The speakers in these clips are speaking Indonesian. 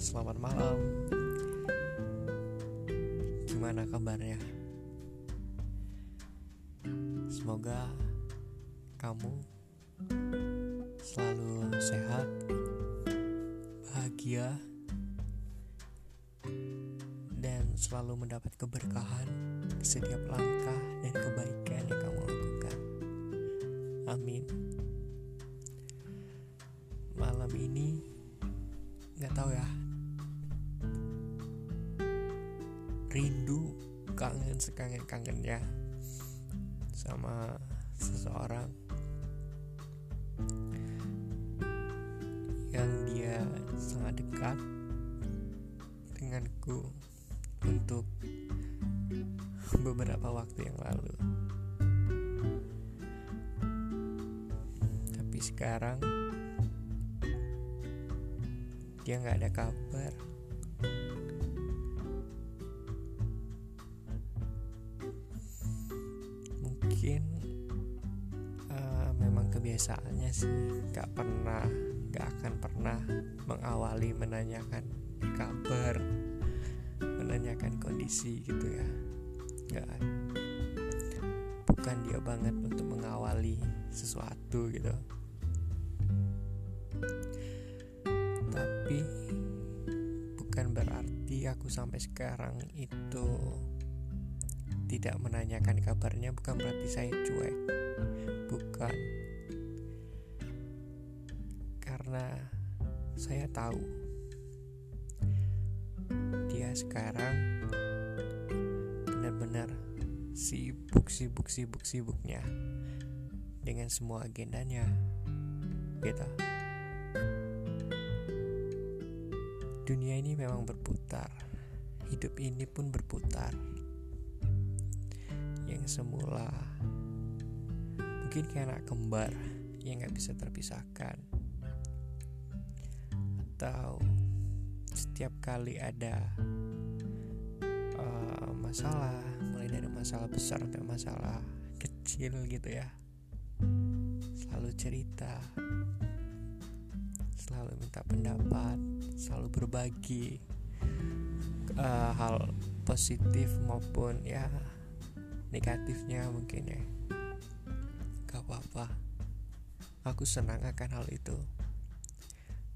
selamat malam. Gimana kabarnya? Semoga kamu selalu sehat, bahagia, dan selalu mendapat keberkahan setiap langkah dan kebaikan yang kamu lakukan. Amin. Malam ini nggak tahu ya rindu kangen sekangen kangennya sama seseorang yang dia sangat dekat denganku untuk beberapa waktu yang lalu. Tapi sekarang dia nggak ada kabar mungkin uh, memang kebiasaannya sih nggak pernah nggak akan pernah mengawali menanyakan kabar menanyakan kondisi gitu ya. Nggak. Bukan dia banget untuk mengawali sesuatu gitu. Tapi bukan berarti aku sampai sekarang itu tidak menanyakan kabarnya bukan berarti saya cuek. Bukan. Karena saya tahu dia sekarang benar-benar sibuk sibuk sibuk sibuknya dengan semua agendanya. Gitu dunia ini memang berputar. Hidup ini pun berputar yang semula. Mungkin kayak anak kembar yang nggak bisa terpisahkan. Atau setiap kali ada uh, masalah mulai dari masalah besar sampai masalah kecil gitu ya selalu cerita selalu minta pendapat selalu berbagi uh, hal positif maupun ya negatifnya mungkin ya. Gak apa-apa. Aku senang akan hal itu.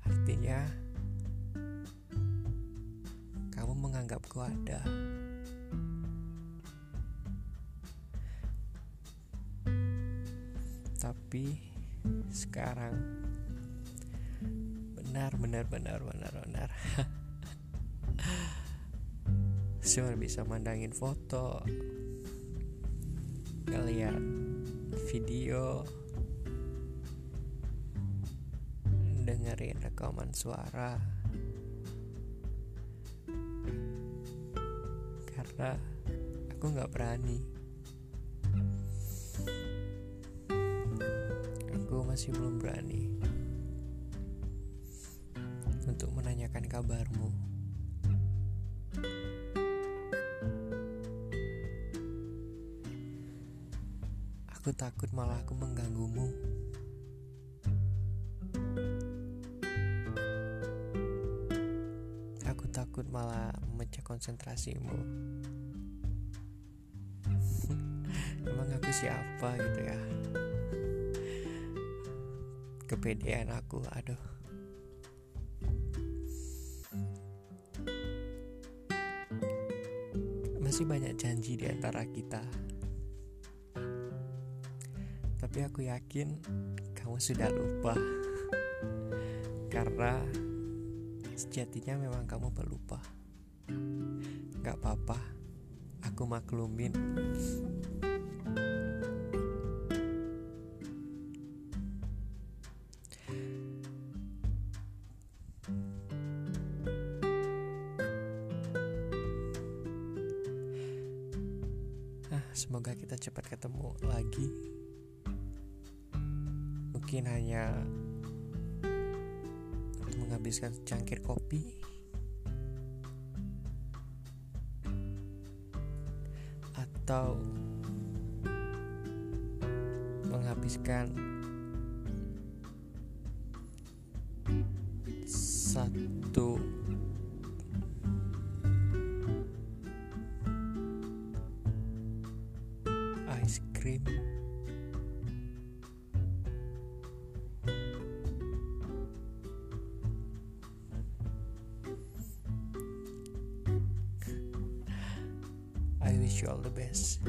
Artinya kamu menganggapku ada. Tapi sekarang benar benar benar benar benar. Cuma bisa mandangin foto ngeliat video dengerin rekaman suara. Karena aku nggak berani. Aku masih belum berani untuk menanyakan kabarmu Aku takut malah aku mengganggumu. Aku takut malah memecah konsentrasimu. Emang aku siapa gitu ya? Kepedean aku, aduh. Masih banyak janji di antara kita tapi aku yakin kamu sudah lupa. Karena sejatinya memang kamu pelupa gak apa-apa aku maklumin. Ah, semoga kita cepat ketemu lagi mungkin hanya menghabiskan secangkir kopi. Atau menghabiskan satu ice cream. Wish you all the best